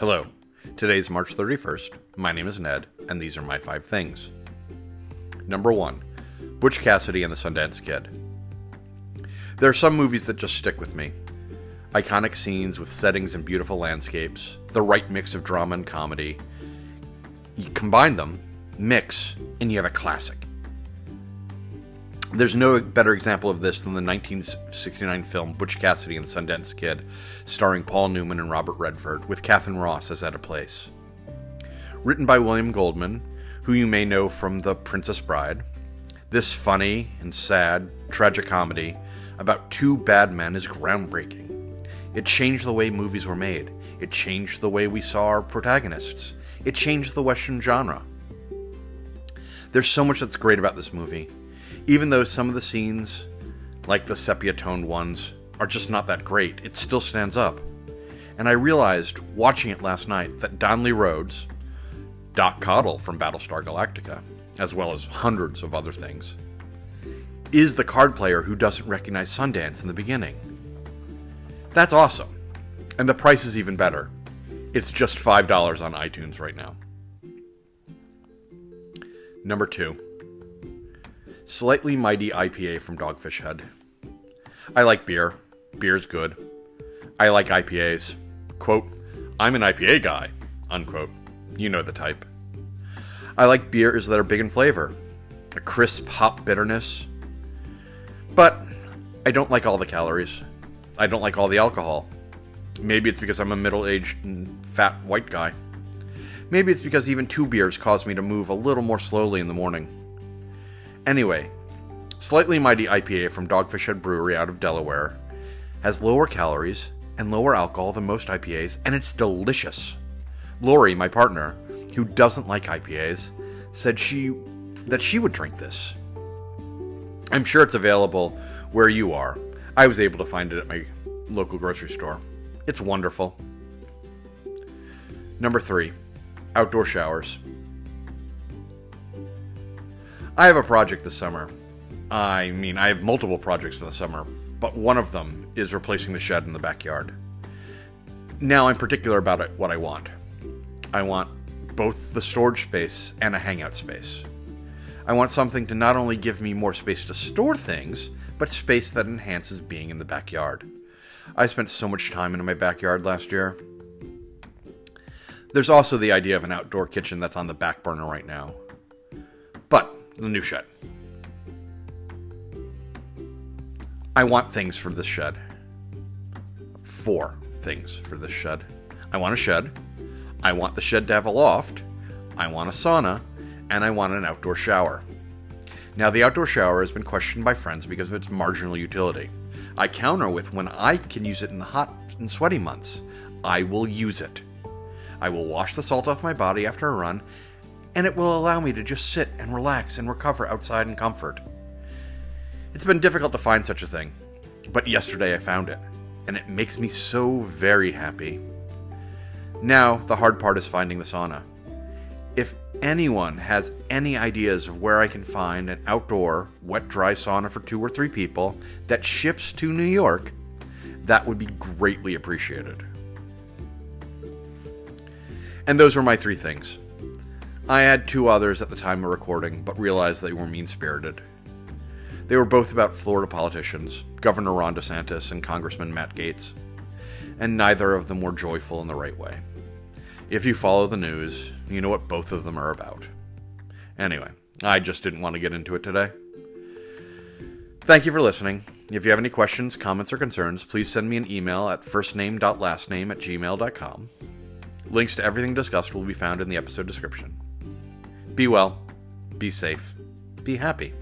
Hello. Today's March 31st. My name is Ned, and these are my five things. Number one Butch Cassidy and the Sundance Kid. There are some movies that just stick with me. Iconic scenes with settings and beautiful landscapes, the right mix of drama and comedy. You combine them, mix, and you have a classic. There's no better example of this than the 1969 film Butch Cassidy and the Sundance Kid, starring Paul Newman and Robert Redford, with Katharine Ross as Etta Place. Written by William Goldman, who you may know from The Princess Bride, this funny and sad tragic comedy about two bad men is groundbreaking. It changed the way movies were made. It changed the way we saw our protagonists. It changed the Western genre. There's so much that's great about this movie even though some of the scenes, like the sepia toned ones, are just not that great, it still stands up. And I realized, watching it last night, that Donnelly Rhodes, Doc Cottle from Battlestar Galactica, as well as hundreds of other things, is the card player who doesn't recognize Sundance in the beginning. That's awesome. And the price is even better. It's just $5 on iTunes right now. Number two. Slightly Mighty IPA from Dogfish Head. I like beer. Beer's good. I like IPAs. Quote, I'm an IPA guy. Unquote. You know the type. I like beers that are big in flavor, a crisp hop bitterness. But I don't like all the calories. I don't like all the alcohol. Maybe it's because I'm a middle aged fat white guy. Maybe it's because even two beers cause me to move a little more slowly in the morning. Anyway, Slightly Mighty IPA from Dogfish Head Brewery out of Delaware has lower calories and lower alcohol than most IPAs, and it's delicious. Lori, my partner, who doesn't like IPAs, said she that she would drink this. I'm sure it's available where you are. I was able to find it at my local grocery store. It's wonderful. Number 3. Outdoor showers. I have a project this summer. I mean, I have multiple projects the summer, but one of them is replacing the shed in the backyard. Now I'm particular about it, what I want. I want both the storage space and a hangout space. I want something to not only give me more space to store things, but space that enhances being in the backyard. I spent so much time in my backyard last year. There's also the idea of an outdoor kitchen that's on the back burner right now. The new shed. I want things for this shed. Four things for this shed. I want a shed. I want the shed to have a loft. I want a sauna. And I want an outdoor shower. Now, the outdoor shower has been questioned by friends because of its marginal utility. I counter with when I can use it in the hot and sweaty months, I will use it. I will wash the salt off my body after a run and it will allow me to just sit and relax and recover outside in comfort. It's been difficult to find such a thing, but yesterday I found it, and it makes me so very happy. Now, the hard part is finding the sauna. If anyone has any ideas of where I can find an outdoor, wet dry sauna for two or three people that ships to New York, that would be greatly appreciated. And those were my three things. I had two others at the time of recording, but realized they were mean spirited. They were both about Florida politicians, Governor Ron DeSantis and Congressman Matt Gaetz, and neither of them were joyful in the right way. If you follow the news, you know what both of them are about. Anyway, I just didn't want to get into it today. Thank you for listening. If you have any questions, comments, or concerns, please send me an email at firstname.lastname at gmail.com. Links to everything discussed will be found in the episode description. Be well, be safe, be happy.